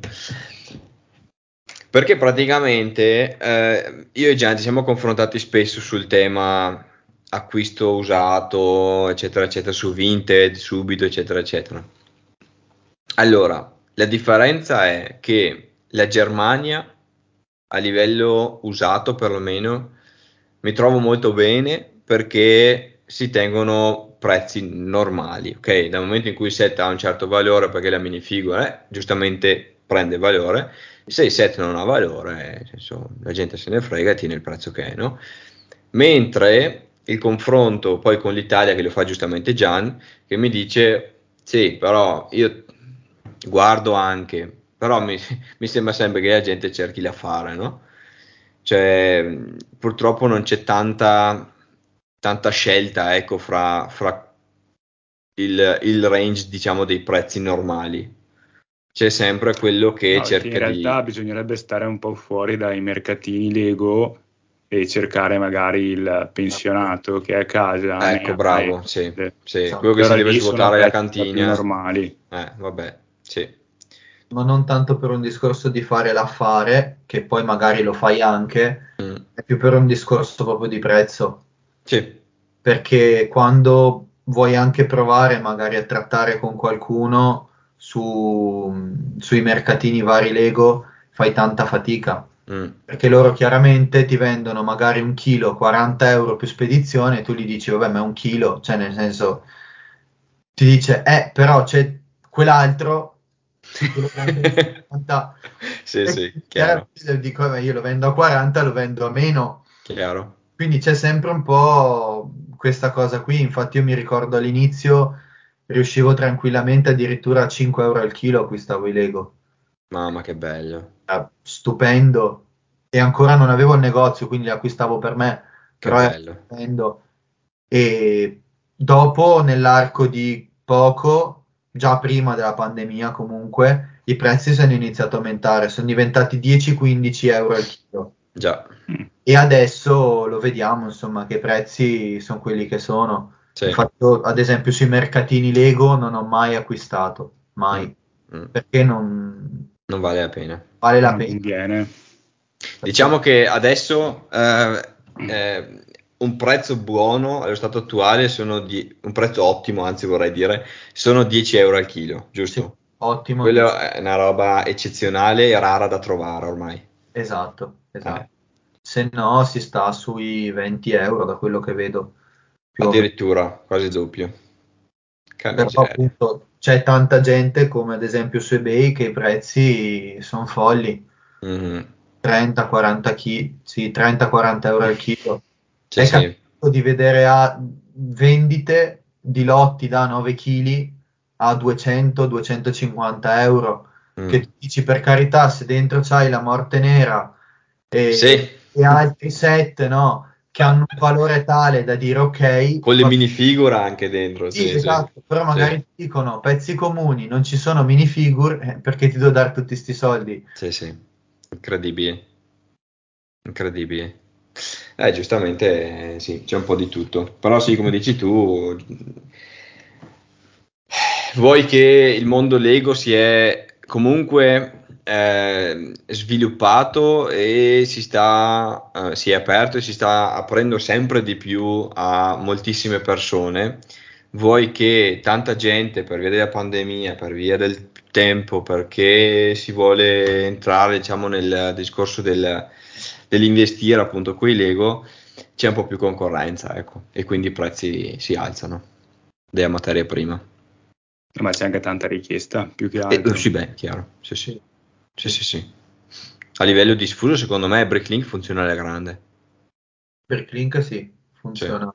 Perché praticamente eh, io e Gian ci siamo confrontati spesso sul tema acquisto usato, eccetera, eccetera, su Vinted, subito, eccetera, eccetera. Allora, la differenza è che la Germania, a livello usato perlomeno, mi trovo molto bene perché si tengono prezzi normali, ok? Dal momento in cui il set ha un certo valore perché la minifigura eh, giustamente prende valore, se il set non ha valore, nel senso, la gente se ne frega e tiene il prezzo che è, no? Mentre il confronto poi con l'Italia, che lo fa giustamente Gian, che mi dice, sì, però io guardo anche, però mi, mi sembra sempre che la gente cerchi l'affare, no? Cioè, purtroppo non c'è tanta, tanta scelta, ecco, fra, fra il, il range, diciamo, dei prezzi normali. C'è sempre quello che No, cerca in realtà di... bisognerebbe stare un po' fuori dai mercatini Lego e cercare magari il pensionato che è a casa. Ecco, bravo, sì, eh, sì, Allora quello che si deve svuotare la cantina. normali. Eh, vabbè, sì. Ma non tanto per un discorso di fare l'affare, che poi magari lo fai anche, Mm, è più per un discorso proprio di prezzo. sì, Perché quando vuoi anche provare magari a trattare con qualcuno su- sui mercatini vari Lego, fai tanta fatica. Mm, Perché loro chiaramente ti vendono magari un chilo 40 euro più spedizione e tu gli dici, vabbè, ma è un chilo, cioè nel senso, ti dice, eh, però c'è quell'altro, che te lo vendo a 50. Sì, sì, chiaro, dico, io lo vendo a 40, lo vendo a meno. chiaro. Quindi c'è sempre un po' questa cosa qui, infatti io mi ricordo all'inizio riuscivo tranquillamente addirittura a 5 euro al chilo acquistavo i Lego. Mamma che bello, Era stupendo e ancora non avevo il negozio, quindi li acquistavo per me, che però era bello. stupendo. E dopo, nell'arco di poco, già prima della pandemia comunque, i prezzi sono iniziati a aumentare, sono diventati 10-15 euro al chilo. Già, Mm. E adesso lo vediamo, insomma, che i prezzi sono quelli che sono. sì. Infatti, ad esempio, sui mercatini Lego non ho mai acquistato, mai, Mm, mm. perché non Non vale la pena. vale la Non pena. conviene. Diciamo che adesso eh, eh, un prezzo buono allo stato attuale sono di, un prezzo ottimo, anzi vorrei dire, sono 10 euro al chilo, Sì, giusto? ottimo. Quello è una roba eccezionale e rara da trovare ormai. Esatto, esatto. Eh, Se no si sta sui 20 euro da quello che vedo. Addirittura quasi doppio. Però appunto c'è tanta gente, come ad esempio su eBay, che i prezzi sono folli. Mhm. 30-40 chi- sì, 30-40 euro al chilo. Sì, È sì. capitato di vedere a vendite di lotti da 9 kg a 200-250 euro. Mm. Che tu dici per carità, se dentro c'hai la morte nera e, Sì. e altri set, no? Che hanno un valore tale da dire ok, Con le va- minifigure anche dentro. sì, Sì, sì. esatto, però magari Sì. ti dicono pezzi comuni, non ci sono minifigure, eh, perché ti devo dare tutti sti soldi? Sì, sì, incredibile, incredibile. Eh, giustamente, eh, sì, c'è un po' di tutto. Però sì, come dici tu, vuoi che il mondo Lego si è comunque eh, sviluppato e si sta, eh, si è aperto e si sta aprendo sempre di più a moltissime persone. Vuoi che tanta gente, per via della pandemia, per via del tempo, perché si vuole entrare, diciamo, nel discorso del- dell'investire appunto con i Lego, c'è un po' più concorrenza, ecco, e quindi i prezzi si alzano della materia prima. Ma c'è anche tanta richiesta, più che altro. sì, beh, chiaro, sì, sì, sì, sì, sì. A livello diffuso, secondo me, Bricklink funziona alla grande, Per Clink sì, funziona,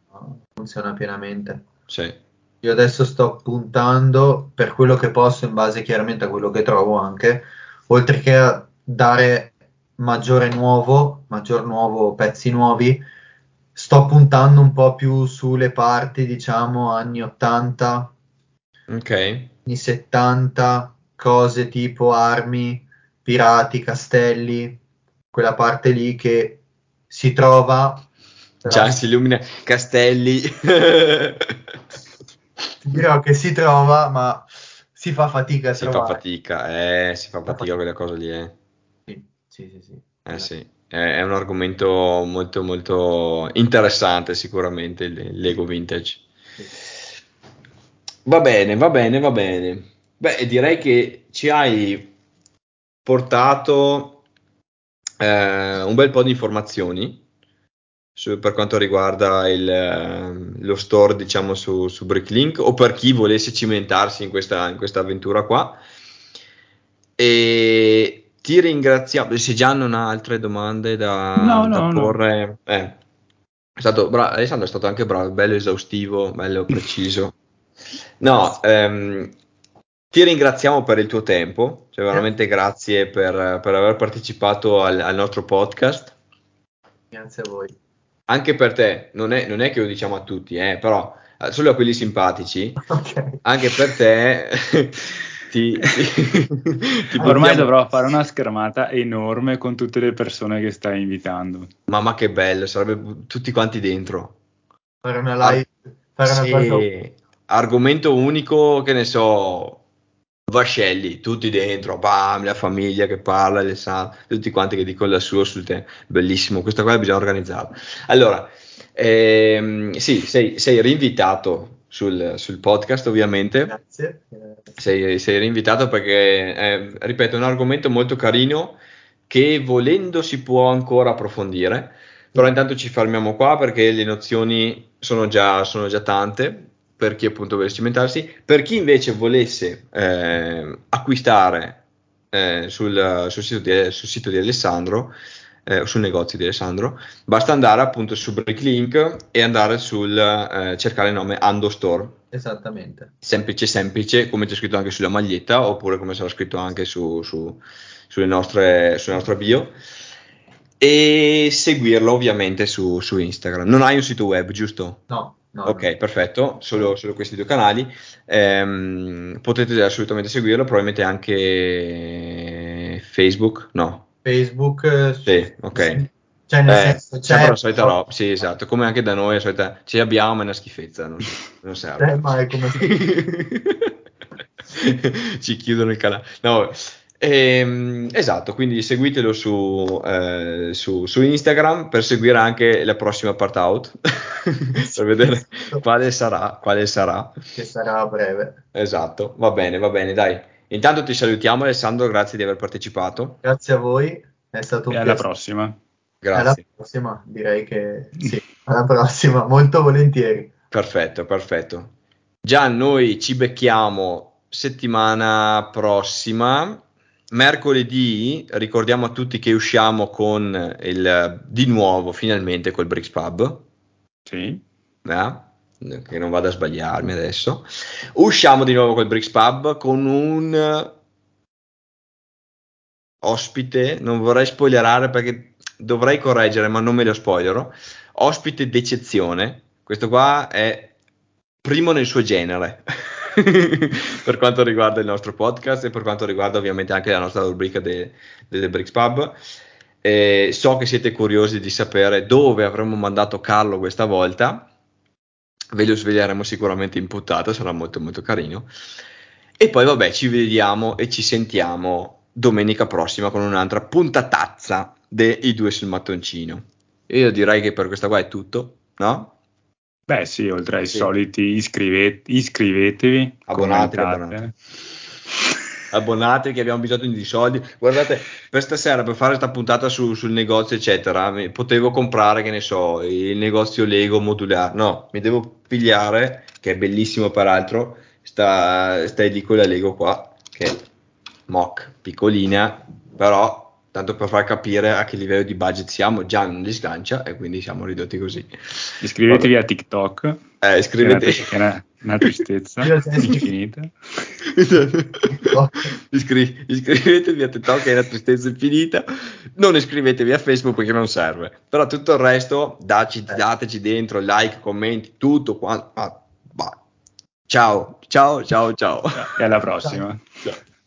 funziona pienamente. sì, Io adesso sto puntando per quello che posso, in base chiaramente a quello che trovo anche, oltre che a dare maggiore nuovo, maggior nuovo, pezzi nuovi, sto puntando un po' più sulle parti, diciamo, anni 80, Ok. anni 70, cose tipo armi, pirati, castelli, quella parte lì che si trova. Già si illumina Castelli. ti dirò che si trova, ma si fa fatica a si fa trovare. fatica, eh, si fa Fa fatica quelle cose lì, eh. Sì, sì, sì, sì. Eh sì, è, un argomento molto molto interessante sicuramente il Lego Vintage. Va bene, va bene, va bene. Beh, direi che ci hai portato eh, un bel po' di informazioni su- per quanto riguarda il, ehm, lo store, diciamo, su, su Bricklink o per chi volesse cimentarsi in questa, in questa avventura qua. E ti ringraziamo. Se già non ha altre domande da, No, da no, no. porre, eh, è stato bra- Alessandro è stato anche bravo, bello esaustivo, bello preciso. No, ehm, ti ringraziamo per il tuo tempo, cioè veramente grazie per, per aver partecipato al, al nostro podcast. Grazie a voi. Anche per te, non è, non è che lo diciamo a tutti, eh, però eh, solo a quelli simpatici, Ok. anche per te ti, ti- ti Ormai dovrò fare una schermata enorme con tutte le persone che stai invitando. Mamma che bello, sarebbe tutti quanti dentro. Fare una live, fare una Sì, cosa argomento unico, che ne so, Vascelli, tutti dentro, bam, la famiglia che parla, Alessandro, tutti quanti che dicono la sua sul tema. Bellissimo, questa cosa bisogna organizzarla. Allora, ehm, sì, sei, sei rinvitato sul, sul podcast, ovviamente. Grazie. Sei, sei rinvitato perché, eh, ripeto, è un argomento molto carino che volendo si può ancora approfondire, però intanto ci fermiamo qua perché le nozioni sono già, sono già tante per chi appunto volesse cimentarsi. Per chi invece volesse eh, acquistare eh, sul, sul sito di, sul sito di Alessandro, eh, sul negozio di Alessandro, basta andare appunto su Bricklink e andare sul eh, cercare il nome Ando Store Esattamente. semplice semplice come c'è scritto anche sulla maglietta oppure come sarà scritto anche su, su- sulle, nostre, sulle nostre bio e seguirlo ovviamente su, su Instagram non hai un sito web giusto? No, no. ok no. perfetto solo, solo questi due canali Ehm, potete assolutamente seguirlo probabilmente anche Facebook no Facebook. eh, sì ok Cioè, nel eh, senso, c'è, sempre la solita però- roba, sì, esatto, come anche da noi, la solita, ci abbiamo, ma è una schifezza, non, non serve. Eh, ma è come ci chiudono il canale. No, vabbè. Ehm, esatto, quindi seguitelo su, eh, su, su Instagram per seguire anche la prossima part out, per vedere quale sarà, quale sarà. che sarà a breve. Esatto, va bene, va bene, dai. Intanto ti salutiamo Alessandro, grazie di aver partecipato. Grazie a voi, è stato un E alla piacere. prossima. Alla Grazie. prossima, direi che sì, alla prossima, molto volentieri. Perfetto, perfetto. Già noi ci becchiamo settimana prossima. Mercoledì ricordiamo a tutti che usciamo con il di nuovo finalmente col Bricks Pub, Sì. eh? che non vado a sbagliarmi adesso. Usciamo di nuovo col Bricks Pub con un ospite, non vorrei spoilerare perché dovrei correggere, ma non me lo spoilerò. Ospite d'eccezione. Questo qua è primo nel suo genere per quanto riguarda il nostro podcast e per quanto riguarda ovviamente anche la nostra rubrica de- delle Bricks Pub. Eh, so che siete curiosi di sapere dove avremmo mandato Carlo questa volta. Ve lo sveleremo sicuramente in puntata, sarà molto molto carino. E poi vabbè, ci vediamo e ci sentiamo domenica prossima con un'altra puntatazza dei due sul mattoncino. Io direi che per questa qua è tutto, no? Beh, sì, oltre ai Sì. soliti iscrive- iscrivetevi, Abbonatevi, commentate. Abbonatevi che abbiamo bisogno di soldi. Guardate, per stasera, per fare questa puntata su- sul negozio, eccetera, potevo comprare, che ne so, il negozio Lego modulare. No, mi devo pigliare, che è bellissimo peraltro, sta, sta edicola Lego qua, che è mock, piccolina, però tanto per far capire a che livello di budget siamo, già non li sgancia e quindi siamo ridotti così. Iscrivetevi a TikTok. Eh, iscrivetevi. Che ne- Una tristezza già iscritto. infinita. Iscri- iscrivetevi a TikTok, è una tristezza infinita. Non iscrivetevi a Facebook perché non serve. Però tutto il resto, daci, Eh. dateci dentro, like, commenti, tutto quanto. Ah, bah. Ciao, ciao, ciao, ciao. E alla prossima. Ciao.